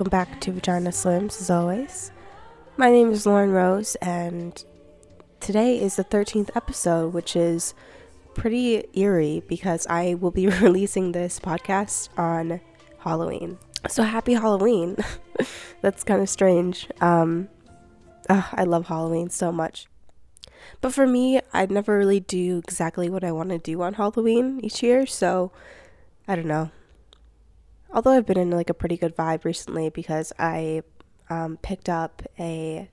welcome back to Vagina Slims as always. My name is Lauren Rose, and today is the 13th episode, which is pretty eerie because I will be releasing this podcast on Halloween. So happy Halloween! That's kind of strange. Um, ugh, I love Halloween so much. But for me, I never really do exactly what I want to do on Halloween each year, so I don't know although I've been in like a pretty good vibe recently because I um, picked up a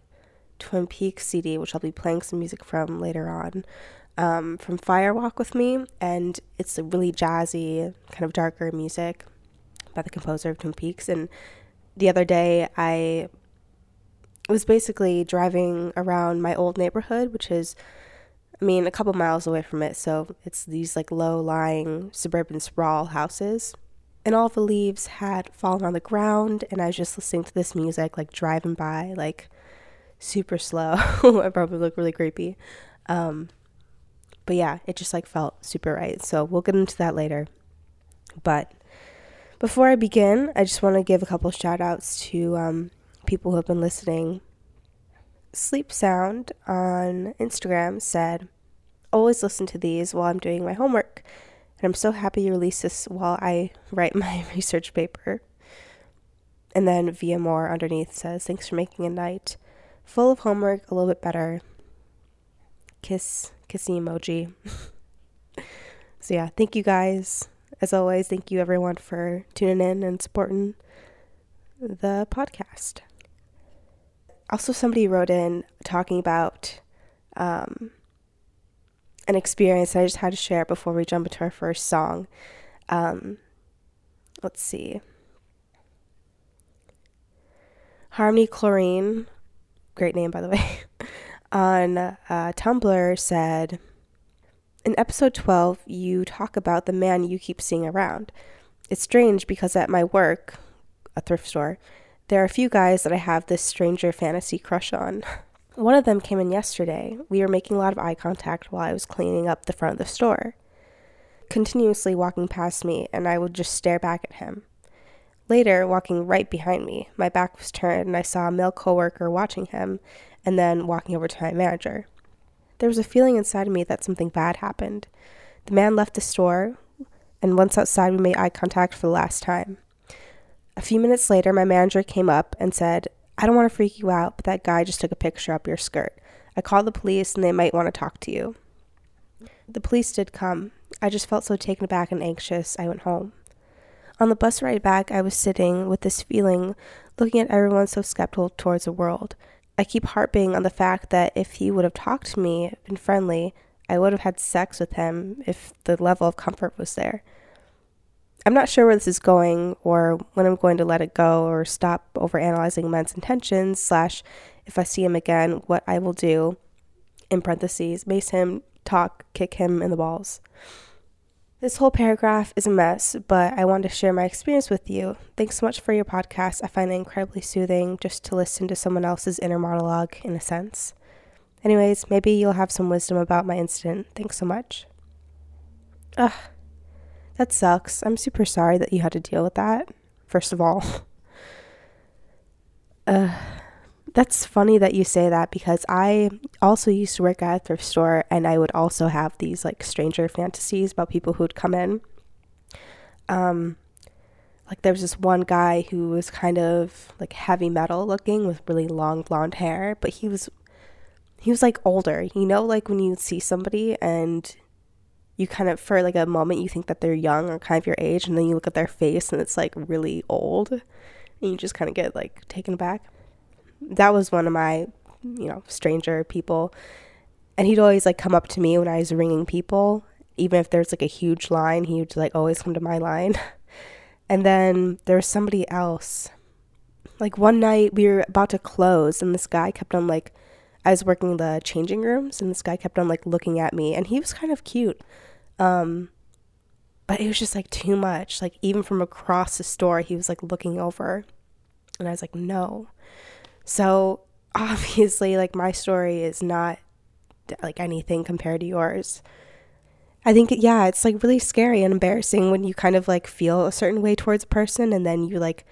Twin Peaks CD, which I'll be playing some music from later on, um, from Fire Walk with Me, and it's a really jazzy, kind of darker music by the composer of Twin Peaks. And the other day, I was basically driving around my old neighborhood, which is, I mean, a couple miles away from it. So it's these like low lying suburban sprawl houses and all the leaves had fallen on the ground and i was just listening to this music like driving by like super slow. I probably look really creepy. Um, but yeah it just like felt super right. So we'll get into that later. But before i begin i just want to give a couple shout outs to um, people who have been listening. Sleep sound on instagram said always listen to these while i'm doing my homework and I'm so happy you released this while I write my research paper. And then Via Moore underneath says, Thanks for making a night full of homework a little bit better. Kiss, kissy emoji. so, yeah, thank you guys. As always, thank you everyone for tuning in and supporting the podcast. Also, somebody wrote in talking about um, an experience I just had to share before we jump into our first song. Um, let's see. Harmony Chlorine, great name by the way, on uh, Tumblr said, In episode 12, you talk about the man you keep seeing around. It's strange because at my work, a thrift store, there are a few guys that I have this stranger fantasy crush on. One of them came in yesterday. We were making a lot of eye contact while I was cleaning up the front of the store, continuously walking past me, and I would just stare back at him. Later, walking right behind me, my back was turned and I saw a male coworker watching him and then walking over to my manager. There was a feeling inside of me that something bad happened. The man left the store, and once outside, we made eye contact for the last time. A few minutes later, my manager came up and said, I don't want to freak you out, but that guy just took a picture up your skirt. I called the police and they might want to talk to you. The police did come. I just felt so taken aback and anxious, I went home. On the bus ride back, I was sitting with this feeling, looking at everyone so skeptical towards the world. I keep harping on the fact that if he would have talked to me, been friendly, I would have had sex with him if the level of comfort was there. I'm not sure where this is going or when I'm going to let it go or stop overanalyzing men's intentions, slash, if I see him again, what I will do, in parentheses, mace him, talk, kick him in the balls. This whole paragraph is a mess, but I want to share my experience with you. Thanks so much for your podcast. I find it incredibly soothing just to listen to someone else's inner monologue, in a sense. Anyways, maybe you'll have some wisdom about my incident. Thanks so much. Ugh. That sucks. I'm super sorry that you had to deal with that, first of all. uh, that's funny that you say that because I also used to work at a thrift store and I would also have these like stranger fantasies about people who would come in. Um, like there was this one guy who was kind of like heavy metal looking with really long blonde hair, but he was he was like older. You know, like when you see somebody and you kind of for like a moment you think that they're young or kind of your age and then you look at their face and it's like really old and you just kind of get like taken aback. That was one of my you know stranger people and he'd always like come up to me when i was ringing people even if there's like a huge line he would like always come to my line. And then there was somebody else. Like one night we were about to close and this guy kept on like I was working the changing rooms and this guy kept on like looking at me and he was kind of cute. Um, but it was just like too much. Like even from across the store, he was like looking over, and I was like, no. So obviously, like my story is not like anything compared to yours. I think yeah, it's like really scary and embarrassing when you kind of like feel a certain way towards a person and then you like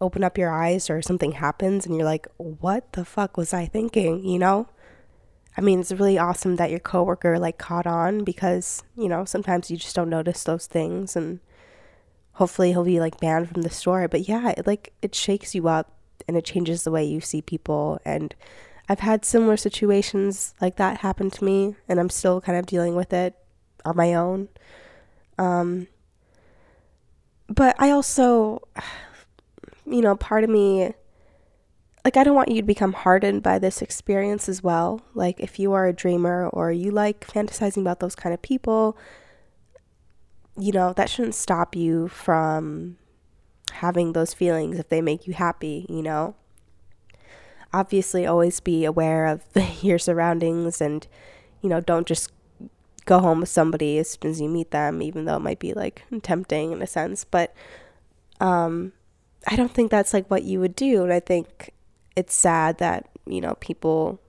open up your eyes or something happens and you're like, "What the fuck was I thinking?" you know? I mean, it's really awesome that your coworker like caught on because, you know, sometimes you just don't notice those things and hopefully he'll be like banned from the store. But yeah, it like it shakes you up and it changes the way you see people and I've had similar situations like that happen to me and I'm still kind of dealing with it on my own. Um but I also you know, part of me like I don't want you to become hardened by this experience as well. Like if you are a dreamer or you like fantasizing about those kind of people, you know, that shouldn't stop you from having those feelings if they make you happy, you know. Obviously always be aware of your surroundings and you know, don't just go home with somebody as soon as you meet them even though it might be like tempting in a sense, but um I don't think that's like what you would do and I think it's sad that, you know, people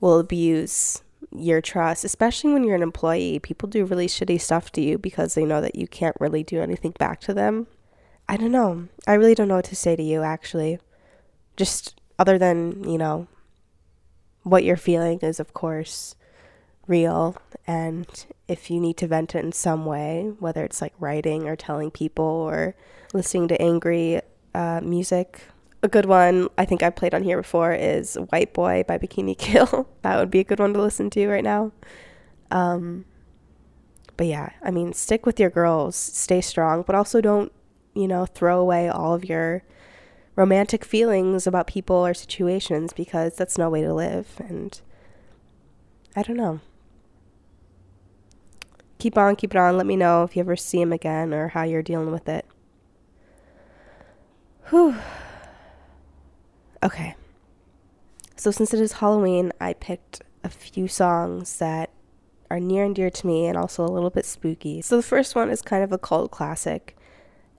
will abuse your trust, especially when you're an employee. People do really shitty stuff to you because they know that you can't really do anything back to them. I don't know. I really don't know what to say to you, actually. Just other than, you know, what you're feeling is, of course, real. And if you need to vent it in some way, whether it's like writing or telling people or listening to angry uh, music, a good one I think I've played on here before is White Boy by Bikini Kill. that would be a good one to listen to right now. Um, but yeah, I mean, stick with your girls, stay strong, but also don't, you know, throw away all of your romantic feelings about people or situations because that's no way to live. And I don't know. Keep on, keep it on. Let me know if you ever see him again or how you're dealing with it. Whew. Okay. So, since it is Halloween, I picked a few songs that are near and dear to me and also a little bit spooky. So, the first one is kind of a cult classic,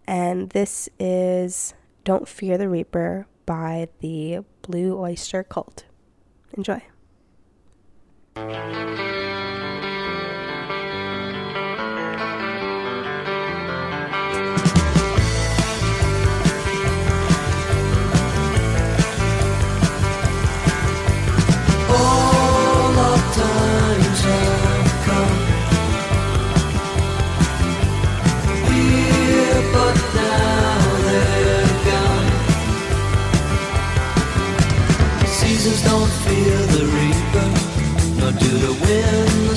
and this is Don't Fear the Reaper by the Blue Oyster Cult. Enjoy.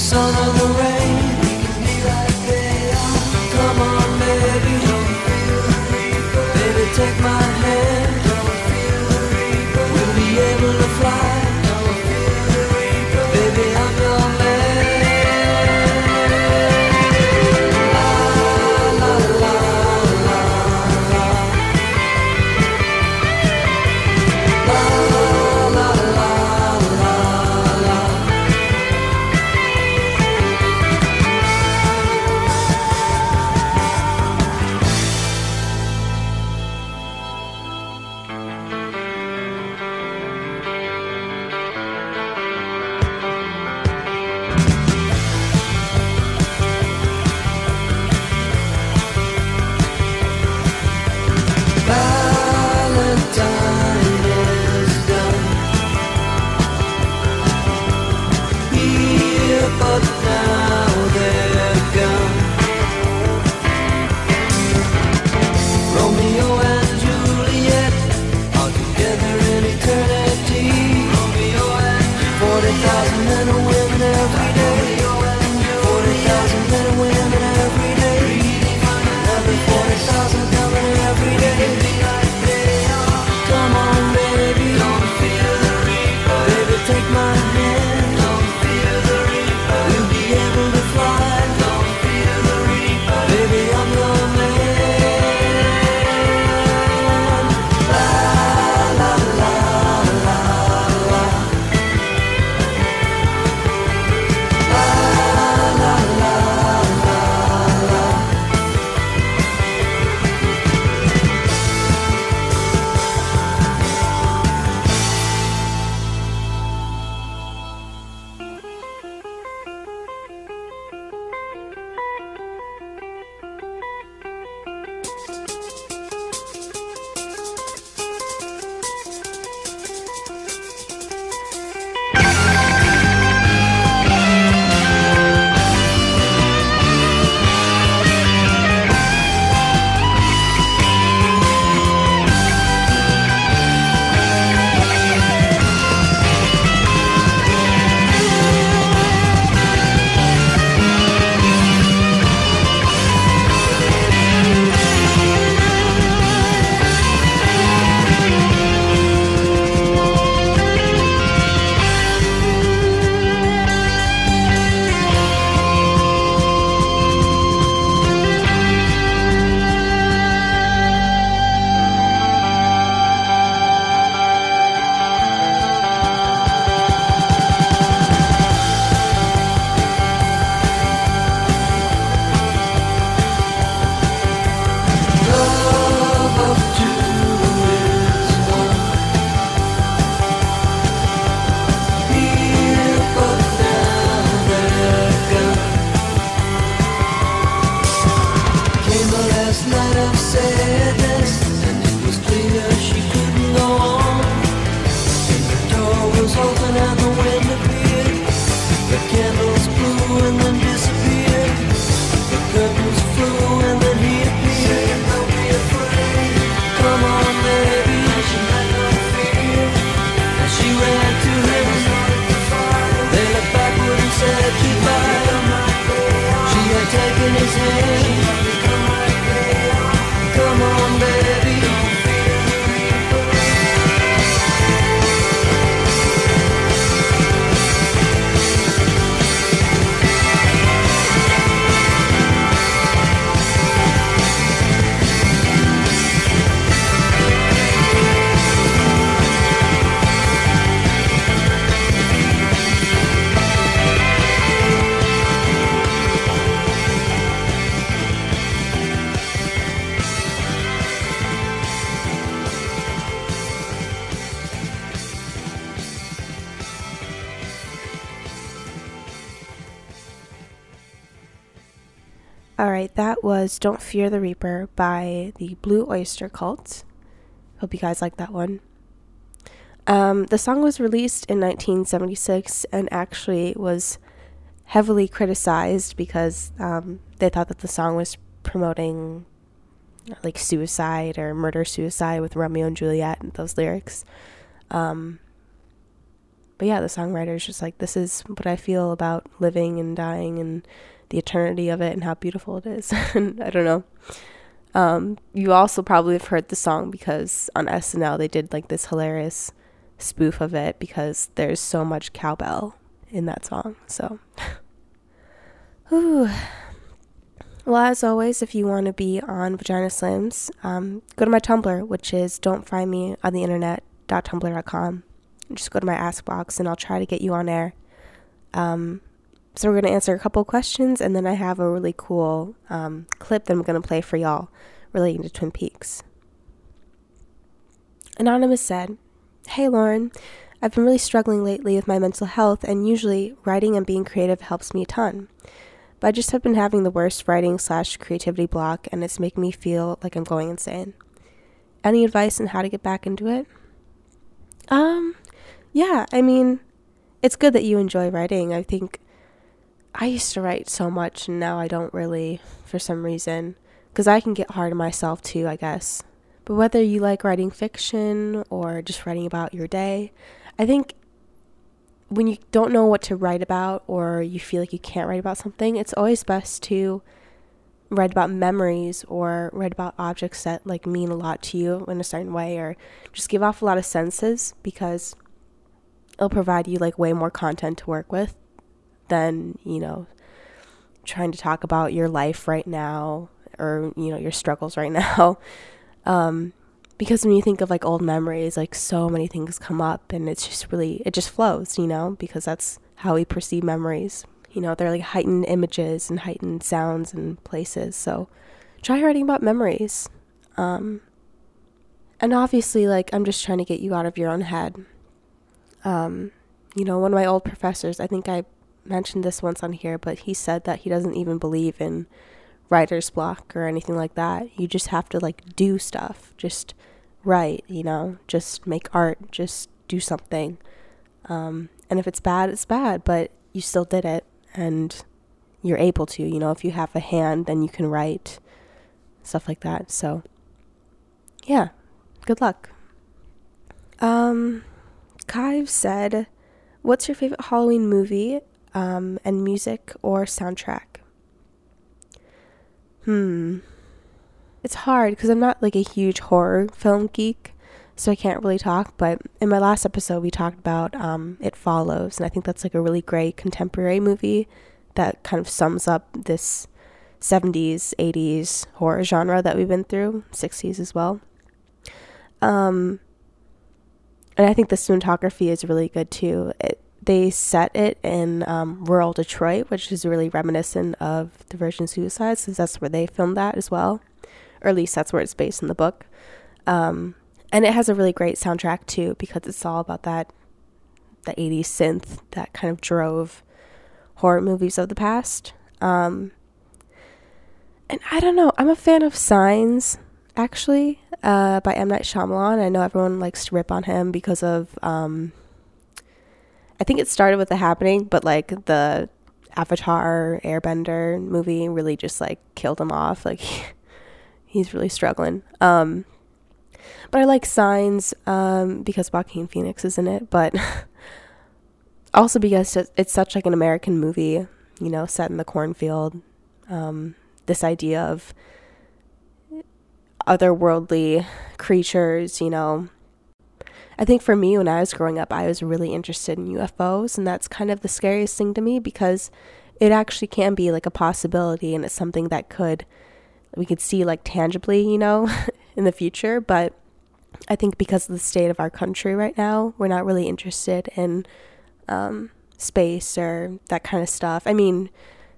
son of the rain. His hand. Was Don't Fear the Reaper by the Blue Oyster Cult. Hope you guys like that one. Um, the song was released in 1976 and actually was heavily criticized because um, they thought that the song was promoting like suicide or murder suicide with Romeo and Juliet and those lyrics. Um, but yeah, the songwriter is just like, this is what I feel about living and dying and the eternity of it and how beautiful it is. and I don't know. Um, you also probably have heard the song because on SNL they did like this hilarious spoof of it because there's so much cowbell in that song. So, Whew. well, as always, if you want to be on Vagina Slims, um, go to my Tumblr, which is don't find me on the internet.tumblr.com. Just go to my ask box and I'll try to get you on air. Um, so we're going to answer a couple questions and then I have a really cool um, clip that I'm going to play for y'all relating to Twin Peaks. Anonymous said, Hey Lauren, I've been really struggling lately with my mental health, and usually writing and being creative helps me a ton. But I just have been having the worst writing slash creativity block, and it's making me feel like I'm going insane. Any advice on how to get back into it? Um, yeah, I mean, it's good that you enjoy writing. I think I used to write so much, and now I don't really, for some reason, because I can get hard on myself too, I guess. But whether you like writing fiction or just writing about your day, I think when you don't know what to write about or you feel like you can't write about something, it's always best to write about memories or write about objects that like mean a lot to you in a certain way or just give off a lot of senses because it'll provide you like way more content to work with than, you know, trying to talk about your life right now or, you know, your struggles right now. Um, because when you think of like old memories, like so many things come up and it's just really, it just flows, you know, because that's how we perceive memories. You know, they're like heightened images and heightened sounds and places. So try writing about memories. Um, and obviously, like, I'm just trying to get you out of your own head. Um, you know, one of my old professors, I think I mentioned this once on here, but he said that he doesn't even believe in writer's block or anything like that. You just have to like do stuff. Just write, you know, just make art, just do something. Um, and if it's bad, it's bad, but you still did it and you're able to, you know, if you have a hand, then you can write, stuff like that. So, yeah, good luck. Um, Kive said, What's your favorite Halloween movie um, and music or soundtrack? Hmm. It's hard because I'm not like a huge horror film geek, so I can't really talk. But in my last episode, we talked about um, It Follows, and I think that's like a really great contemporary movie that kind of sums up this 70s, 80s horror genre that we've been through, 60s as well. Um, and I think the cinematography is really good too. It, they set it in um, rural Detroit, which is really reminiscent of the Virgin Suicides, since that's where they filmed that as well, or at least that's where it's based in the book. Um, and it has a really great soundtrack too, because it's all about that the 80s synth that kind of drove horror movies of the past. Um, and I don't know, I'm a fan of Signs, actually, uh, by M. Night Shyamalan. I know everyone likes to rip on him because of. I think it started with the happening, but like the Avatar Airbender movie really just like killed him off. Like he's really struggling. Um but I like Signs um because Joaquin Phoenix is in it, but also because it's such like an American movie, you know, set in the cornfield. Um, this idea of otherworldly creatures, you know. I think for me, when I was growing up, I was really interested in UFOs, and that's kind of the scariest thing to me because it actually can be like a possibility and it's something that could, we could see like tangibly, you know, in the future. But I think because of the state of our country right now, we're not really interested in um, space or that kind of stuff. I mean,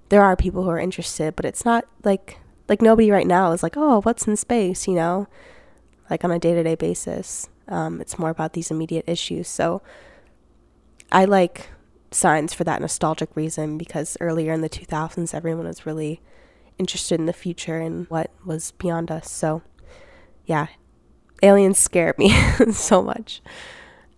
there are people who are interested, but it's not like like nobody right now is like, oh, what's in space, you know, like on a day to day basis. Um, it's more about these immediate issues. So I like signs for that nostalgic reason because earlier in the 2000s, everyone was really interested in the future and what was beyond us. So yeah, aliens scare me so much.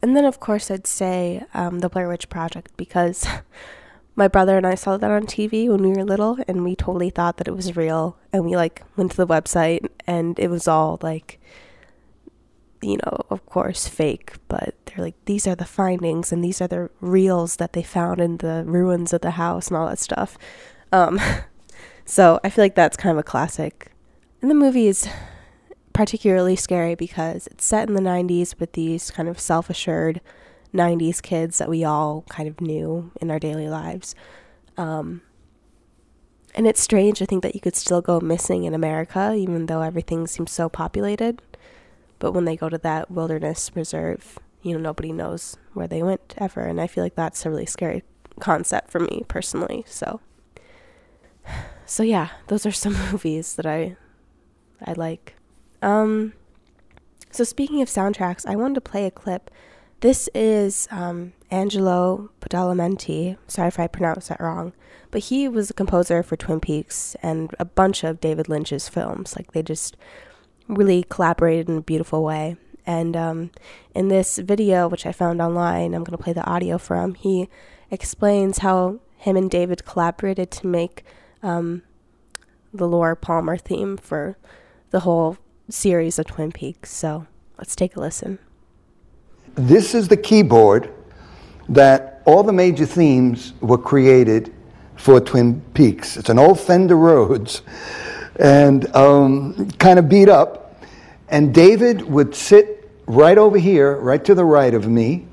And then, of course, I'd say um, the Blair Witch Project because my brother and I saw that on TV when we were little, and we totally thought that it was real. And we like went to the website, and it was all like, you know, of course, fake. But they're like, these are the findings, and these are the reels that they found in the ruins of the house and all that stuff. Um, so I feel like that's kind of a classic. And the movie is particularly scary because it's set in the 90s with these kind of self assured 90s kids that we all kind of knew in our daily lives. Um, and it's strange to think that you could still go missing in America, even though everything seems so populated. But when they go to that wilderness reserve, you know, nobody knows where they went ever. And I feel like that's a really scary concept for me personally. So, so yeah, those are some movies that I, I like. Um, so speaking of soundtracks, I wanted to play a clip. This is um, Angelo Badalamenti. Sorry if I pronounced that wrong, but he was a composer for Twin Peaks and a bunch of David Lynch's films. Like they just really collaborated in a beautiful way. And um, in this video, which I found online, I'm going to play the audio from. He explains how him and David collaborated to make um, the Laura Palmer theme for the whole series of Twin Peaks. So let's take a listen. This is the keyboard that all the major themes were created for Twin Peaks. It's an old Fender Rhodes and um, kind of beat up. And David would sit right over here, right to the right of me,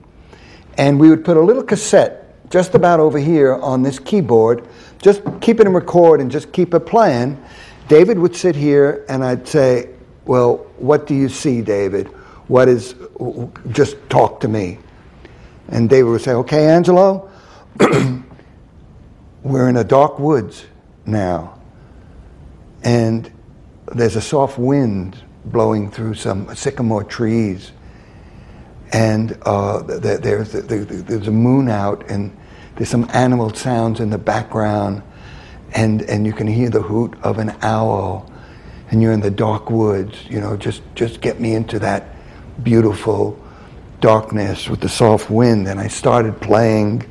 and we would put a little cassette just about over here on this keyboard, just keep it in record and just keep it playing. David would sit here, and I'd say, well, what do you see, David? What is, just talk to me. And David would say, Okay, Angelo, we're in a dark woods now. And there's a soft wind blowing through some sycamore trees. And uh, there's, there's a moon out, and there's some animal sounds in the background. And, and you can hear the hoot of an owl and you're in the dark woods, you know, just, just get me into that beautiful darkness with the soft wind. And I started playing.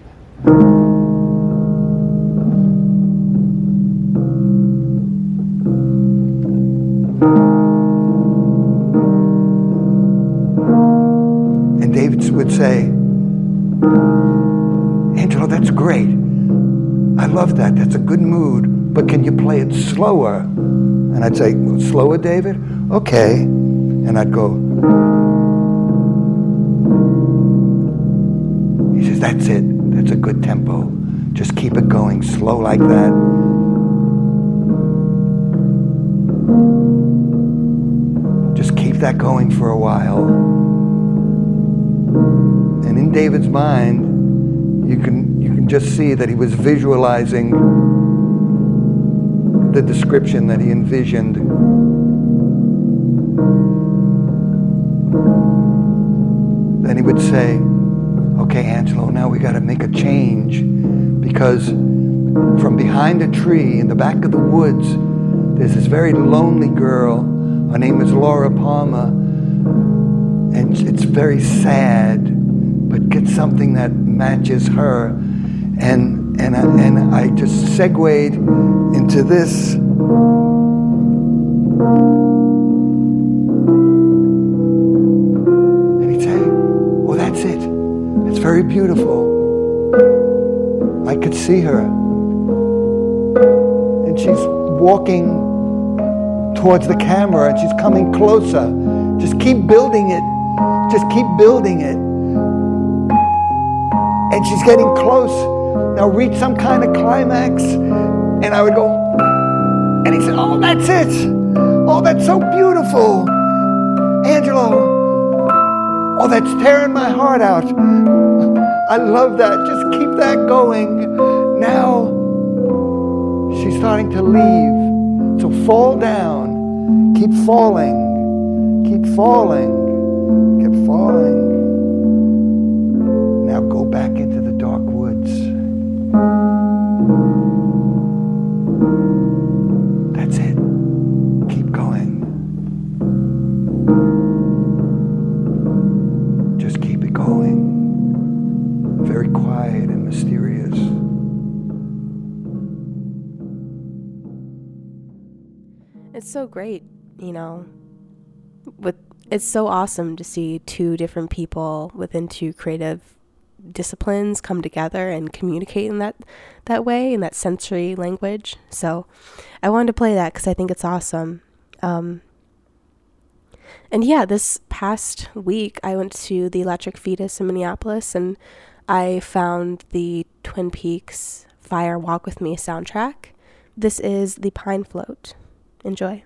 Play it slower? And I'd say, slower, David? Okay. And I'd go, he says, that's it. That's a good tempo. Just keep it going slow like that. Just keep that going for a while. And in David's mind, you can, you can just see that he was visualizing the description that he envisioned. Then he would say, Okay, Angelo, now we got to make a change because from behind a tree in the back of the woods, there's this very lonely girl. Her name is Laura Palmer, and it's very sad, but get something that matches her. And and I, and I just segued into this. And he'd say, Well, that's it. It's very beautiful. I could see her. And she's walking towards the camera and she's coming closer. Just keep building it. Just keep building it. And she's getting close. Now reach some kind of climax. And I would go, and he said, Oh, that's it. Oh, that's so beautiful. Angelo. Oh, that's tearing my heart out. I love that. Just keep that going. Now she's starting to leave. So fall down. Keep falling. Keep falling. Keep falling. So great, you know. With it's so awesome to see two different people within two creative disciplines come together and communicate in that that way in that sensory language. So, I wanted to play that because I think it's awesome. Um, and yeah, this past week I went to the Electric Fetus in Minneapolis and I found the Twin Peaks Fire Walk with Me soundtrack. This is the Pine Float. Enjoy.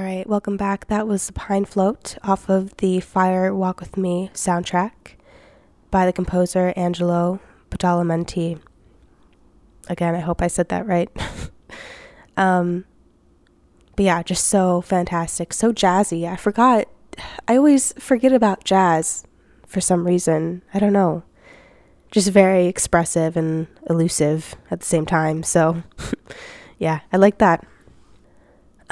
Right, welcome back. That was the Pine Float off of the Fire Walk With Me soundtrack by the composer Angelo Badalamenti. Again, I hope I said that right. um, but yeah, just so fantastic, so jazzy. I forgot, I always forget about jazz for some reason. I don't know. Just very expressive and elusive at the same time. So, yeah, I like that.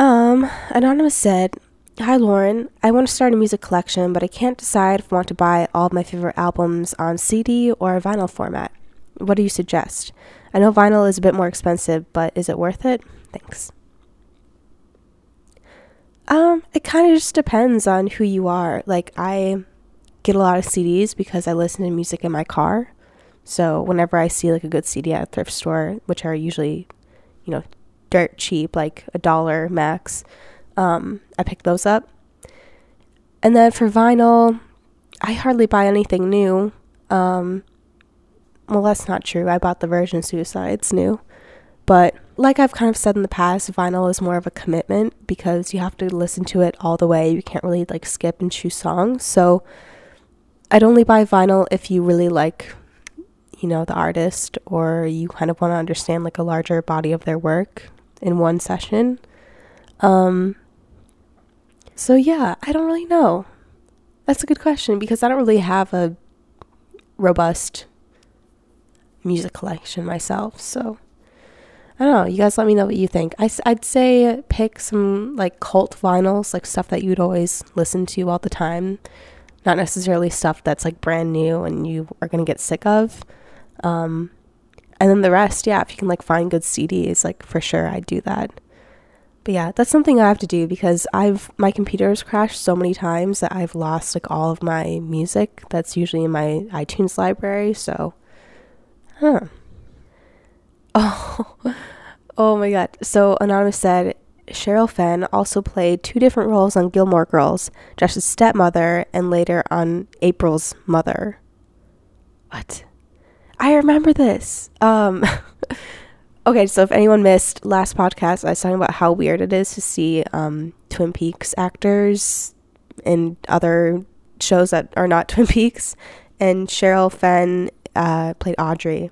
Um, Anonymous said, Hi Lauren, I want to start a music collection, but I can't decide if I want to buy all of my favorite albums on CD or vinyl format. What do you suggest? I know vinyl is a bit more expensive, but is it worth it? Thanks. Um, it kind of just depends on who you are. Like, I get a lot of CDs because I listen to music in my car. So, whenever I see like a good CD at a thrift store, which are usually, you know, dirt cheap, like a dollar max, um, I pick those up. And then for vinyl, I hardly buy anything new. Um, well, that's not true. I bought the Virgin Suicides new. But like I've kind of said in the past, vinyl is more of a commitment because you have to listen to it all the way. You can't really like skip and choose songs. So I'd only buy vinyl if you really like, you know, the artist or you kind of want to understand like a larger body of their work in one session. Um, so yeah, I don't really know. That's a good question because I don't really have a robust music collection myself. So I don't know. You guys let me know what you think. I, would say pick some like cult vinyls, like stuff that you'd always listen to all the time. Not necessarily stuff that's like brand new and you are going to get sick of. Um, and then the rest, yeah, if you can like find good CDs, like for sure I'd do that. But yeah, that's something I have to do because I've my computer's crashed so many times that I've lost like all of my music that's usually in my iTunes library. So, huh. Oh, oh my god. So Anonymous said Sherilyn Fenn also played two different roles on Gilmore Girls, Josh's stepmother and later on April's mother. What? I remember this. Um Okay, so if anyone missed last podcast, I was talking about how weird it is to see um, Twin Peaks actors in other shows that are not Twin Peaks. And Sherilyn Fenn uh, played Audrey.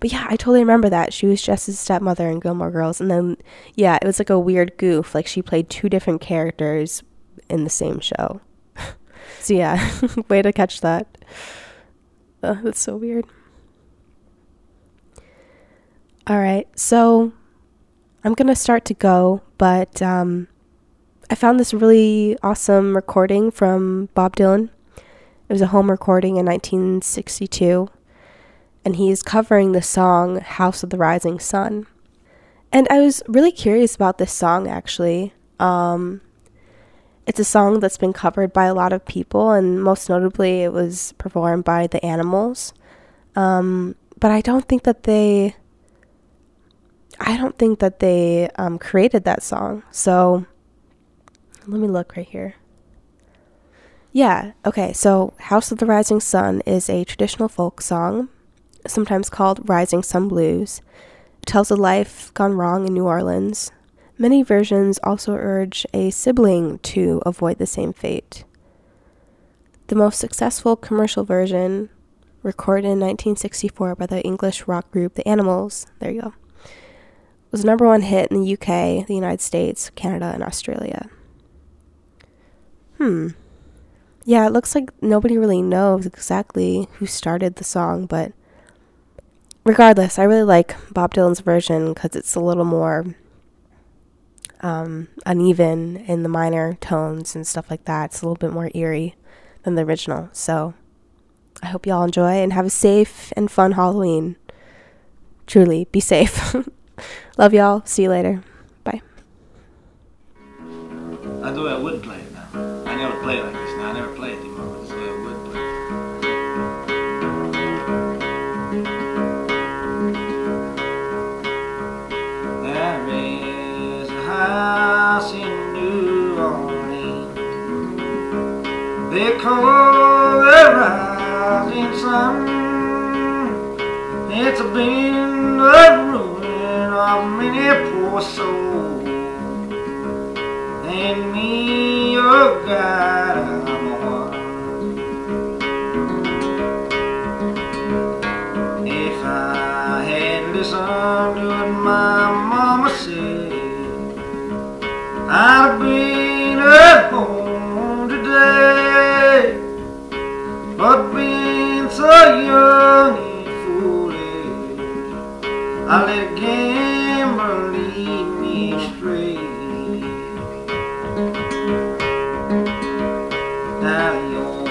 But yeah, I totally remember that. She was Jess's stepmother in Gilmore Girls. And then, yeah, it was like a weird goof. Like she played two different characters in the same show. so yeah, way to catch that. Uh, that's so weird. All right, so I'm gonna start to go, but um, I found this really awesome recording from Bob Dylan. It was a home recording in 1962, and he is covering the song House of the Rising Sun. And I was really curious about this song actually. Um, it's a song that's been covered by a lot of people, and most notably, it was performed by the Animals. Um, but I don't think that they I don't think that they um, created that song. So let me look right here. Yeah, okay, so House of the Rising Sun is a traditional folk song, sometimes called Rising Sun Blues. It tells a life gone wrong in New Orleans. Many versions also urge a sibling to avoid the same fate. The most successful commercial version, recorded in 1964 by the English rock group The Animals, there you go, was a number one hit in the UK, the United States, Canada, and Australia. Hmm. Yeah, it looks like nobody really knows exactly who started the song, but regardless, I really like Bob Dylan's version because it's a little more um, uneven in the minor tones and stuff like that. It's a little bit more eerie than the original. So I hope y'all enjoy and have a safe and fun Halloween. Truly, be safe. Love y'all. See you later. Bye. The way I would play it now. I never play like this now. I never play it anymore, the way I would play. There is a house in New Orleans. They call it Rising Sun. It's been the ruin how many poor souls and me, oh God, I'm one. If I had listened to what my mama said, I'd have been at home today. But being so young and foolish, I let game. Lord.